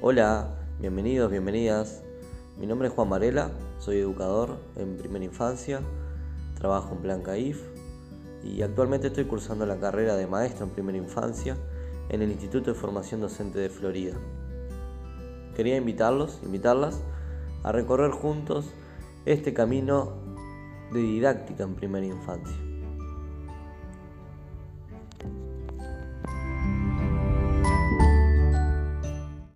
Hola, bienvenidos, bienvenidas. Mi nombre es Juan Varela, soy educador en primera infancia, trabajo en Plan CAIF y actualmente estoy cursando la carrera de maestro en primera infancia en el Instituto de Formación Docente de Florida. Quería invitarlos, invitarlas a recorrer juntos este camino de didáctica en primera infancia.